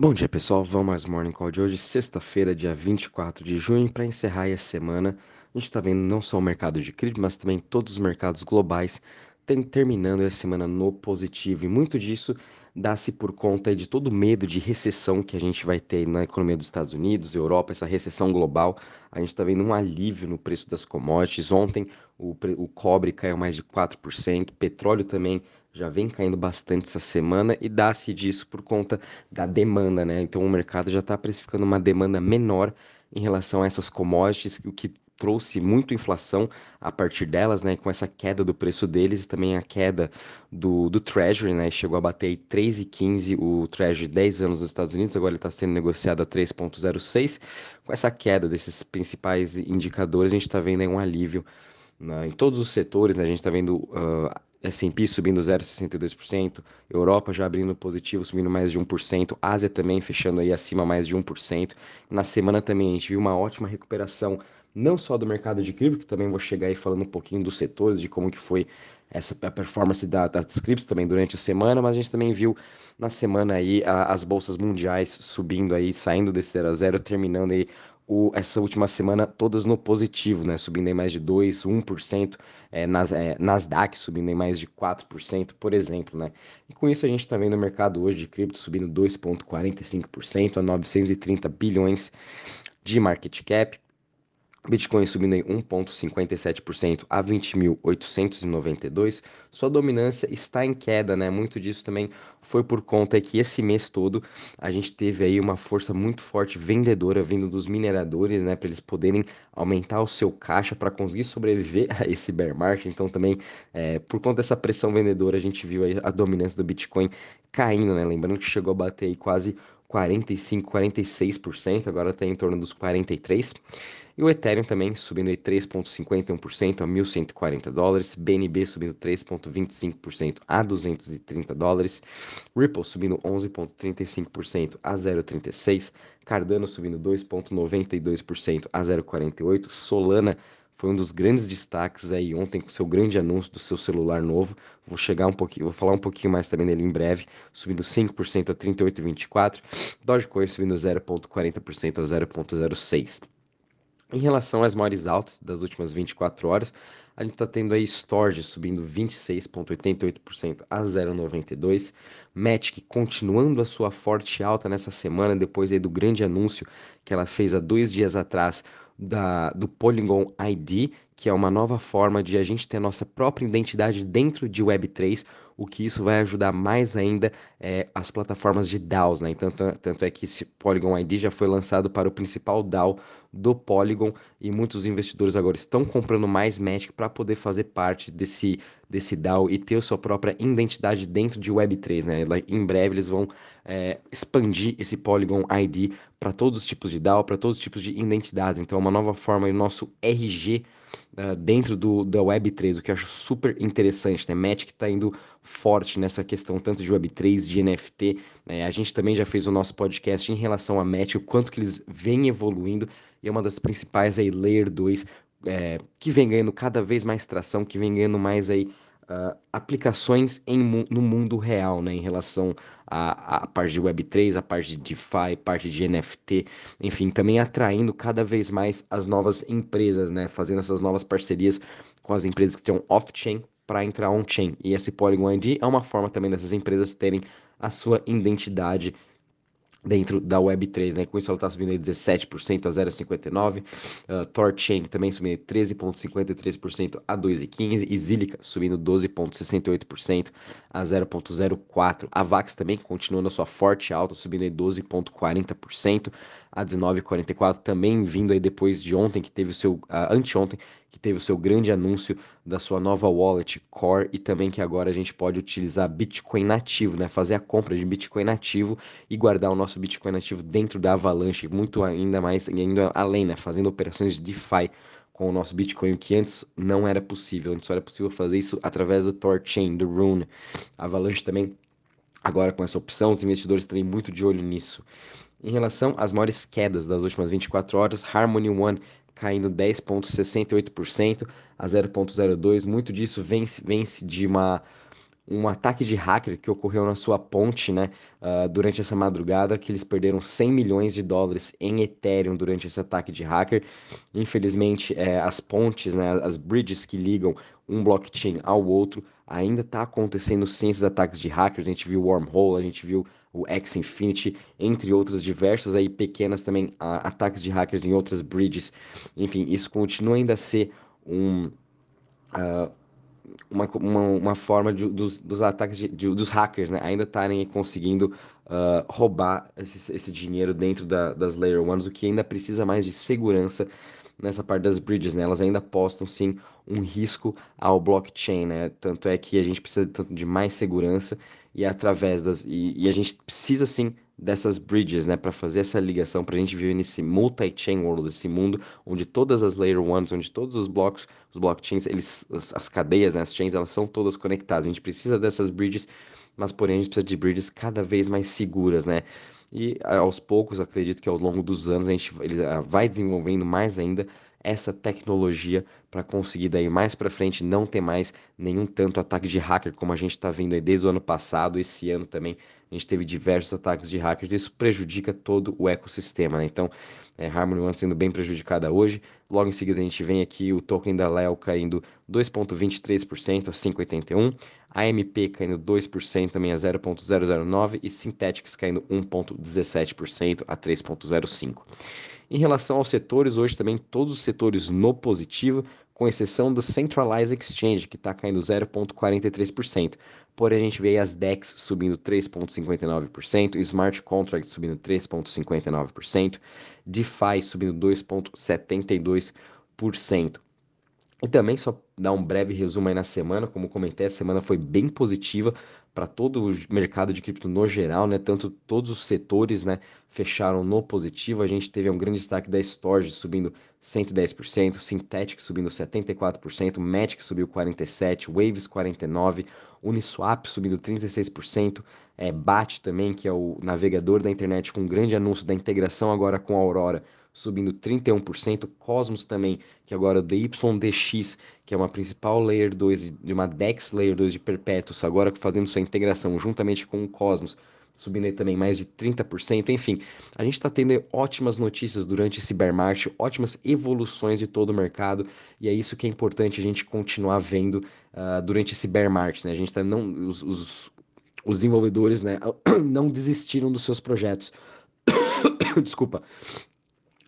Bom dia pessoal, vamos mais Morning Call de hoje, sexta-feira, dia 24 de junho, para encerrar a semana. A gente está vendo não só o mercado de cripto, mas também todos os mercados globais tem, terminando a semana no positivo. E muito disso dá-se por conta de todo o medo de recessão que a gente vai ter na economia dos Estados Unidos, Europa, essa recessão global. A gente está vendo um alívio no preço das commodities. Ontem o, o cobre caiu mais de 4%, petróleo também já vem caindo bastante essa semana e dá-se disso por conta da demanda, né? Então o mercado já está precificando uma demanda menor em relação a essas commodities, o que trouxe muito inflação a partir delas, né? Com essa queda do preço deles e também a queda do, do Treasury, né? Chegou a bater 3,15 o Treasury 10 anos nos Estados Unidos, agora ele está sendo negociado a 3,06. Com essa queda desses principais indicadores, a gente está vendo um alívio né, em todos os setores, né? A gente está vendo uh, S&P subindo 0,62%, Europa já abrindo positivo, subindo mais de 1%, Ásia também fechando aí acima mais de 1%. Na semana também a gente viu uma ótima recuperação, não só do mercado de cripto, que também vou chegar aí falando um pouquinho dos setores, de como que foi essa a performance da, das criptos também durante a semana, mas a gente também viu na semana aí a, as bolsas mundiais subindo aí, saindo desse 0 a 0, terminando aí o, essa última semana todas no positivo, né? Subindo em mais de 2, 1%, é, nas, é, Nasdaq subindo em mais de 4%, por exemplo, né? E com isso a gente está vendo o mercado hoje de cripto subindo 2,45% a 930 bilhões de market cap. Bitcoin subindo em 1,57% a 20.892. Sua dominância está em queda, né? Muito disso também foi por conta que esse mês todo a gente teve aí uma força muito forte vendedora vindo dos mineradores, né? Para eles poderem aumentar o seu caixa para conseguir sobreviver a esse bear market. Então também é, por conta dessa pressão vendedora a gente viu aí a dominância do Bitcoin caindo, né? Lembrando que chegou a bater aí quase 45, 46%, agora está em torno dos 43%. E o Ethereum também subindo 3,51% a 1.140 dólares, BNB subindo 3,25% a 230 dólares, Ripple subindo 11,35% a 0,36, Cardano subindo 2,92% a 0,48, Solana foi um dos grandes destaques aí ontem com seu grande anúncio do seu celular novo. Vou chegar um pouquinho, vou falar um pouquinho mais também dele em breve, subindo 5% a 38,24, Dogecoin subindo 0,40% a 0,06. Em relação às maiores altas das últimas 24 horas, a gente está tendo aí Storage subindo 26,88% a 0,92%. Matic continuando a sua forte alta nessa semana, depois aí do grande anúncio que ela fez há dois dias atrás da, do Polygon ID, que é uma nova forma de a gente ter nossa própria identidade dentro de Web3, o que isso vai ajudar mais ainda é, as plataformas de DAOs, né? Tanto, tanto é que esse Polygon ID já foi lançado para o principal DAO do Polygon e muitos investidores agora estão comprando mais Magic para poder fazer parte desse, desse DAO e ter sua própria identidade dentro de Web3, né? Em breve eles vão é, expandir esse Polygon ID para todos os tipos de DAO, para todos os tipos de identidades. Então, é uma nova forma, o nosso RG uh, dentro do, da Web3, o que eu acho super interessante, né? Magic está indo forte nessa questão tanto de Web3, de NFT. Né? A gente também já fez o nosso podcast em relação a Magic, o quanto que eles vêm evoluindo, e é uma das principais aí, Layer 2, é, que vem ganhando cada vez mais tração, que vem ganhando mais aí uh, aplicações em, no mundo real, né, em relação à, à parte de Web3, a parte de DeFi, parte de NFT, enfim, também atraindo cada vez mais as novas empresas, né, fazendo essas novas parcerias com as empresas que estão off-chain para entrar on-chain. E esse Polygon ID é uma forma também dessas empresas terem a sua identidade dentro da Web3, né? Com isso ela está subindo aí 17% a 0,59%. Uh, Thorchain também subindo 13,53% a 2,15%. E Zilica subindo 12,68% a 0,04%. A Vax também continuando a sua forte alta, subindo aí 12,40% a 19,44%. Também vindo aí depois de ontem, que teve o seu... Uh, anteontem, que teve o seu grande anúncio da sua nova wallet Core e também que agora a gente pode utilizar Bitcoin nativo, né? Fazer a compra de Bitcoin nativo e guardar o nosso Bitcoin nativo dentro da Avalanche, muito ainda mais, e ainda além, né? Fazendo operações de DeFi com o nosso Bitcoin, que antes não era possível. Antes só era possível fazer isso através do Torchain, do Rune. A Avalanche também, agora com essa opção, os investidores também muito de olho nisso. Em relação às maiores quedas das últimas 24 horas, Harmony One caindo 10,68% a 0,02%. Muito disso vence, vence de uma um ataque de hacker que ocorreu na sua ponte, né, uh, durante essa madrugada, que eles perderam 100 milhões de dólares em Ethereum durante esse ataque de hacker. Infelizmente, é, as pontes, né, as bridges que ligam um blockchain ao outro, ainda está acontecendo sim esses ataques de hackers. A gente viu o Wormhole, a gente viu o X Infinity, entre outras diversas aí pequenas também uh, ataques de hackers em outras bridges. Enfim, isso continua ainda a ser um uh, uma, uma, uma, forma de, dos, dos ataques de, de, dos hackers, né? Ainda estarem conseguindo uh, roubar esse, esse, dinheiro dentro da, das Layer Ones, o que ainda precisa mais de segurança nessa parte das bridges, né? Elas ainda postam sim um risco ao blockchain, né? Tanto é que a gente precisa tanto de mais segurança e através das e, e a gente precisa sim dessas bridges, né, para fazer essa ligação, para a gente viver nesse multi-chain world, esse mundo onde todas as layer ones, onde todos os blocos, os blockchains, eles, as, as cadeias, né, as chains, elas são todas conectadas. A gente precisa dessas bridges, mas porém a gente precisa de bridges cada vez mais seguras, né? E aos poucos, acredito que ao longo dos anos a gente ele ah, vai desenvolvendo mais ainda essa tecnologia para conseguir daí mais para frente não ter mais nenhum tanto ataque de hacker como a gente está vendo aí desde o ano passado, esse ano também a gente teve diversos ataques de hackers, isso prejudica todo o ecossistema, né? Então, é, Harmony One sendo bem prejudicada hoje, logo em seguida a gente vem aqui o token da Leo caindo 2,23% a 5,81%, AMP caindo 2% também a 0,009% e Synthetics caindo 1,17% a 3,05%. Em relação aos setores, hoje também todos os setores no positivo, com exceção do Centralized Exchange, que está caindo 0,43%. Porém, a gente vê as DEX subindo 3,59%, Smart Contracts subindo 3,59%, DeFi subindo 2,72%. E também, só dar um breve resumo aí na semana, como comentei, a semana foi bem positiva para todo o mercado de cripto no geral, né? Tanto todos os setores, né, fecharam no positivo. A gente teve um grande destaque da Storage subindo 110%, Synthetic subindo 74%, Matic subiu 47%, Waves 49%, Uniswap subindo 36%, é, BAT também, que é o navegador da internet com um grande anúncio da integração agora com a Aurora, subindo 31%, Cosmos também, que agora é DYDX, que é uma principal Layer 2, de uma DEX Layer 2 de Perpétuos, agora fazendo sua integração juntamente com o Cosmos, subindo aí também mais de 30%. Enfim, a gente está tendo ótimas notícias durante esse bear market, ótimas evoluções de todo o mercado, e é isso que é importante a gente continuar vendo uh, durante esse bear market. Né? A gente tá não os, os, os desenvolvedores né, não desistiram dos seus projetos. Desculpa.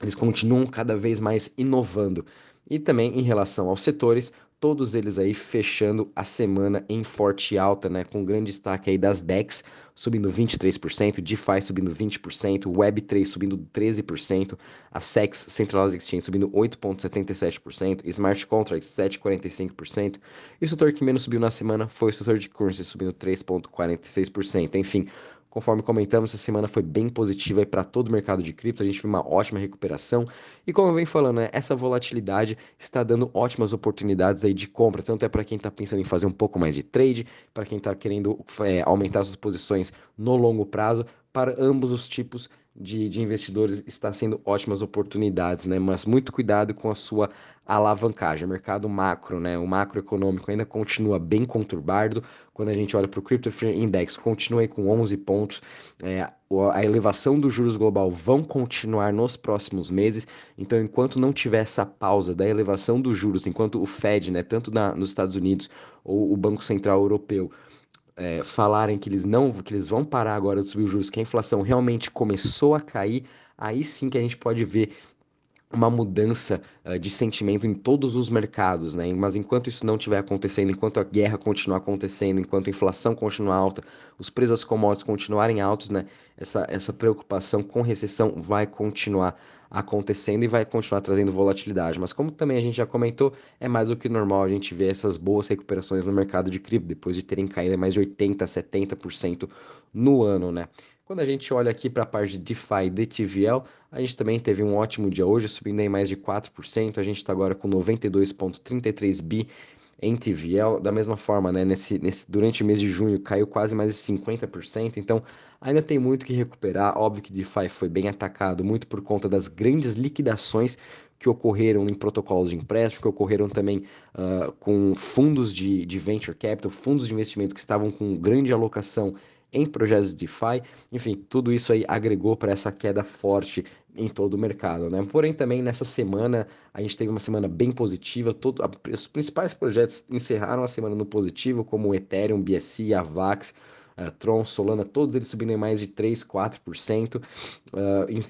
Eles continuam cada vez mais inovando. E também em relação aos setores, todos eles aí fechando a semana em forte alta, né, com grande destaque aí das DEX subindo 23%, DeFi subindo 20%, Web3 subindo 13%, a SEX Centralized Exchange subindo 8.77%, Smart Contracts 7.45%, e o setor que menos subiu na semana foi o setor de currency subindo 3.46%. Enfim, Conforme comentamos, essa semana foi bem positiva para todo o mercado de cripto, a gente viu uma ótima recuperação. E como eu venho falando, né, essa volatilidade está dando ótimas oportunidades aí de compra, tanto é para quem está pensando em fazer um pouco mais de trade, para quem está querendo é, aumentar suas posições no longo prazo, para ambos os tipos de, de investidores está sendo ótimas oportunidades, né? Mas muito cuidado com a sua alavancagem. O mercado macro, né? O macroeconômico ainda continua bem conturbado. Quando a gente olha para o Crypto Fear Index, continua aí com 11 pontos. É, a elevação dos juros global vão continuar nos próximos meses. Então, enquanto não tiver essa pausa da elevação dos juros, enquanto o Fed, né, tanto na, nos Estados Unidos ou o Banco Central Europeu, é, falarem que eles não, que eles vão parar agora de subir os juros, que a inflação realmente começou a cair, aí sim que a gente pode ver uma mudança uh, de sentimento em todos os mercados, né? Mas enquanto isso não estiver acontecendo, enquanto a guerra continuar acontecendo, enquanto a inflação continuar alta, os preços das commodities continuarem altos, né? Essa, essa preocupação com recessão vai continuar acontecendo e vai continuar trazendo volatilidade. Mas como também a gente já comentou, é mais do que normal a gente ver essas boas recuperações no mercado de cripto, depois de terem caído mais de 80%, 70% no ano, né? Quando a gente olha aqui para a parte de DeFi e DTVL, a gente também teve um ótimo dia hoje, subindo em mais de 4%. A gente está agora com 92,33 bi em TVL. Da mesma forma, né, nesse, nesse, durante o mês de junho caiu quase mais de 50%, então ainda tem muito que recuperar. Óbvio que DeFi foi bem atacado, muito por conta das grandes liquidações que ocorreram em protocolos de empréstimo, que ocorreram também uh, com fundos de, de venture capital, fundos de investimento que estavam com grande alocação em projetos de DeFi, enfim, tudo isso aí agregou para essa queda forte em todo o mercado, né? Porém, também nessa semana a gente teve uma semana bem positiva, todo, os principais projetos encerraram a semana no positivo, como o Ethereum, BSC, Avax, uh, Tron, Solana, todos eles subindo em mais de 3, 4%. Uh,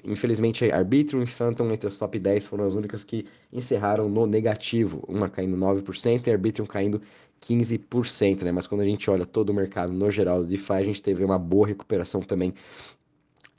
infelizmente, Arbitrum e Phantom entre as top 10 foram as únicas que encerraram no negativo, uma caindo 9% e Arbitrum caindo 15%, né? Mas quando a gente olha todo o mercado no geral do DeFi, a gente teve uma boa recuperação também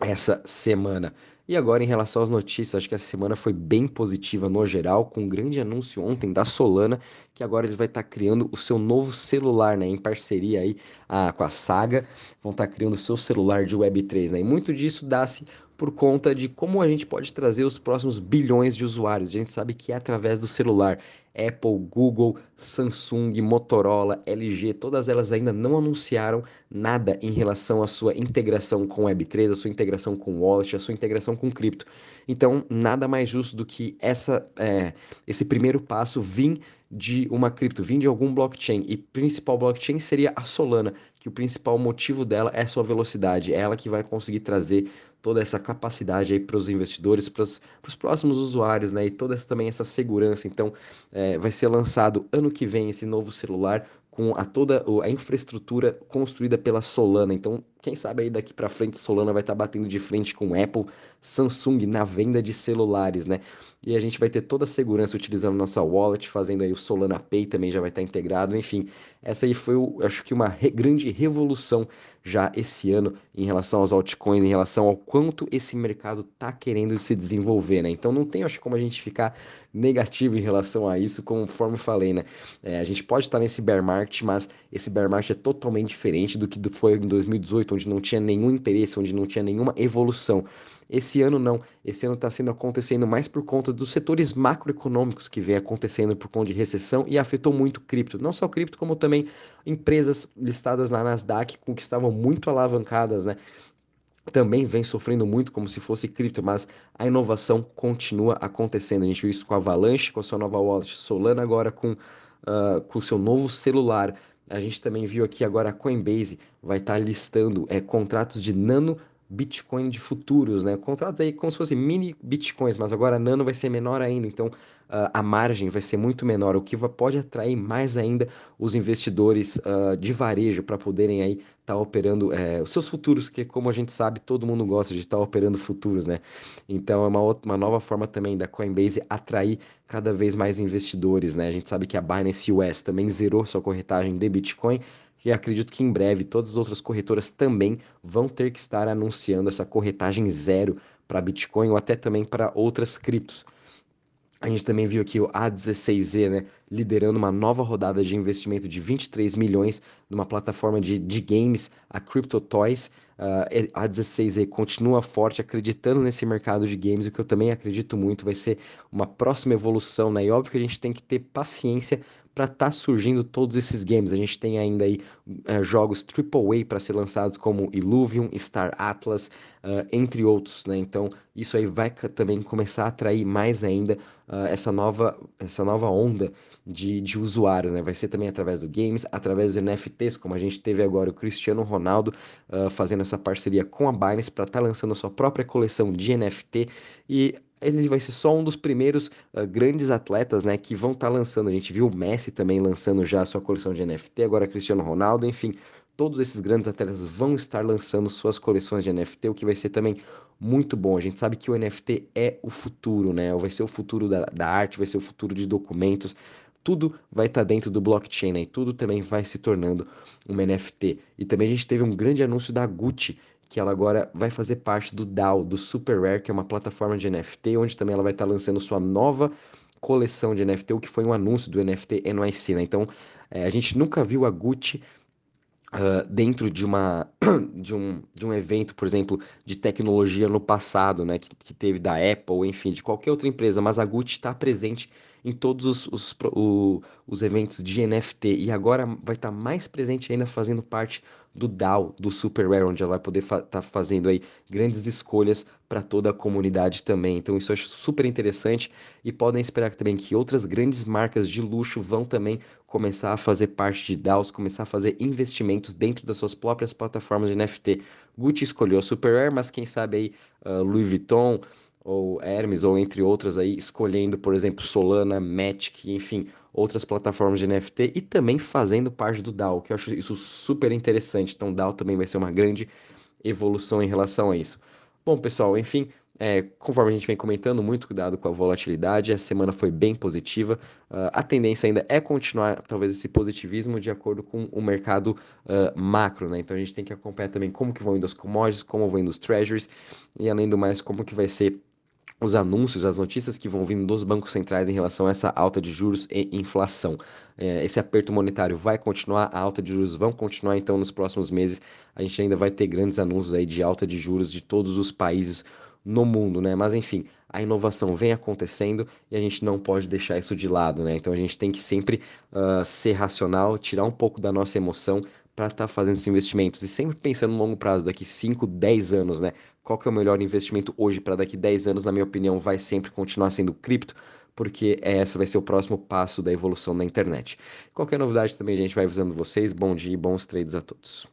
essa semana. E agora, em relação às notícias, acho que a semana foi bem positiva no geral, com um grande anúncio ontem da Solana, que agora ele vai estar tá criando o seu novo celular, né, em parceria aí a, com a Saga, vão estar tá criando o seu celular de Web3, né, e muito disso dá-se por conta de como a gente pode trazer os próximos bilhões de usuários. A gente sabe que é através do celular. Apple, Google, Samsung, Motorola, LG, todas elas ainda não anunciaram nada em relação à sua integração com Web3, a sua integração com Wallet, a sua integração com cripto. Então, nada mais justo do que essa, é, esse primeiro passo vir de uma cripto, vir de algum blockchain. E principal blockchain seria a Solana, que o principal motivo dela é sua velocidade. É ela que vai conseguir trazer toda essa capacidade aí para os investidores, para os próximos usuários, né? E toda essa, também essa segurança. Então, é, vai ser lançado ano que vem esse novo celular com a toda a infraestrutura construída pela Solana. Então, quem sabe aí daqui para frente Solana vai estar tá batendo de frente com Apple, Samsung na venda de celulares, né? E a gente vai ter toda a segurança utilizando nossa wallet, fazendo aí o Solana Pay também já vai estar tá integrado. Enfim, essa aí foi, acho que uma re grande revolução já esse ano em relação aos altcoins, em relação ao quanto esse mercado está querendo se desenvolver, né? Então não tem, acho, como a gente ficar negativo em relação a isso, conforme falei, né? É, a gente pode estar tá nesse bear market, mas esse bear market é totalmente diferente do que foi em 2018, onde não tinha nenhum interesse, onde não tinha nenhuma evolução. Esse ano não. Esse ano está sendo acontecendo mais por conta dos setores macroeconômicos que vem acontecendo por conta de recessão e afetou muito cripto. Não só cripto, como também empresas listadas na Nasdaq com que estavam muito alavancadas, né? também vem sofrendo muito como se fosse cripto, mas a inovação continua acontecendo. A gente viu isso com a Avalanche, com a sua nova wallet Solana, agora com uh, o seu novo celular. A gente também viu aqui agora a Coinbase vai estar tá listando é, contratos de nano Bitcoin de futuros, né? Contratos aí como se fossem mini Bitcoins, mas agora Nano vai ser menor ainda, então uh, a margem vai ser muito menor, o que pode atrair mais ainda os investidores uh, de varejo para poderem aí estar tá operando é, os seus futuros, que como a gente sabe, todo mundo gosta de estar tá operando futuros, né? Então é uma, outra, uma nova forma também da Coinbase atrair cada vez mais investidores, né? A gente sabe que a Binance US também zerou sua corretagem de Bitcoin, que acredito que em breve todas as outras corretoras também vão ter que estar anunciando essa corretagem zero para Bitcoin ou até também para outras criptos. A gente também viu aqui o A16Z, né, liderando uma nova rodada de investimento de 23 milhões numa plataforma de, de games, a Crypto Toys. Uh, a A16Z continua forte, acreditando nesse mercado de games, o que eu também acredito muito, vai ser uma próxima evolução, né? E óbvio que a gente tem que ter paciência para estar tá surgindo todos esses games. A gente tem ainda aí uh, jogos AAA para ser lançados como Illuvium, Star Atlas, uh, entre outros, né? Então isso aí vai também começar a atrair mais ainda uh, essa, nova, essa nova onda de, de usuários, né? Vai ser também através do games, através dos NFTs, como a gente teve agora o Cristiano Ronaldo fazendo essa parceria com a Binance para estar tá lançando a sua própria coleção de NFT e ele vai ser só um dos primeiros uh, grandes atletas, né, que vão estar tá lançando. A gente viu o Messi também lançando já a sua coleção de NFT, agora Cristiano Ronaldo, enfim, todos esses grandes atletas vão estar lançando suas coleções de NFT, o que vai ser também muito bom. A gente sabe que o NFT é o futuro, né? Vai ser o futuro da, da arte, vai ser o futuro de documentos. Tudo vai estar tá dentro do blockchain, né? E tudo também vai se tornando um NFT. E também a gente teve um grande anúncio da Gucci, que ela agora vai fazer parte do DAO, do Super Rare, que é uma plataforma de NFT, onde também ela vai estar lançando sua nova coleção de NFT, o que foi um anúncio do NFT NYC, né? Então, é, a gente nunca viu a Gucci dentro de uma de um, de um evento, por exemplo, de tecnologia no passado, né, que, que teve da Apple, enfim, de qualquer outra empresa, mas a Gucci está presente em todos os, os, o, os eventos de NFT e agora vai estar tá mais presente ainda fazendo parte do DAO, do Super Rare, onde ela vai poder estar fa tá fazendo aí grandes escolhas para toda a comunidade também. Então isso eu acho super interessante e podem esperar também que outras grandes marcas de luxo vão também começar a fazer parte de DAOs, começar a fazer investimentos dentro das suas próprias plataformas de NFT. Gucci escolheu a Super Rare, mas quem sabe aí uh, Louis Vuitton ou Hermes, ou entre outras aí, escolhendo, por exemplo, Solana, Matic, enfim, outras plataformas de NFT e também fazendo parte do DAO, que eu acho isso super interessante. Então, DAO também vai ser uma grande evolução em relação a isso. Bom, pessoal, enfim, é, conforme a gente vem comentando, muito cuidado com a volatilidade. A semana foi bem positiva. Uh, a tendência ainda é continuar, talvez, esse positivismo de acordo com o mercado uh, macro, né? Então a gente tem que acompanhar também como que vão indo as commodities, como vão indo os treasuries e, além do mais, como que vai ser os anúncios, as notícias que vão vindo dos bancos centrais em relação a essa alta de juros e inflação. É, esse aperto monetário vai continuar, a alta de juros vão continuar, então nos próximos meses a gente ainda vai ter grandes anúncios aí de alta de juros de todos os países no mundo, né? Mas enfim, a inovação vem acontecendo e a gente não pode deixar isso de lado, né? Então a gente tem que sempre uh, ser racional, tirar um pouco da nossa emoção para estar tá fazendo esses investimentos e sempre pensando no longo prazo, daqui 5, 10 anos, né? Qual que é o melhor investimento hoje para daqui 10 anos, na minha opinião, vai sempre continuar sendo cripto, porque essa vai ser o próximo passo da evolução da internet. Qualquer novidade também a gente vai avisando vocês. Bom dia e bons trades a todos.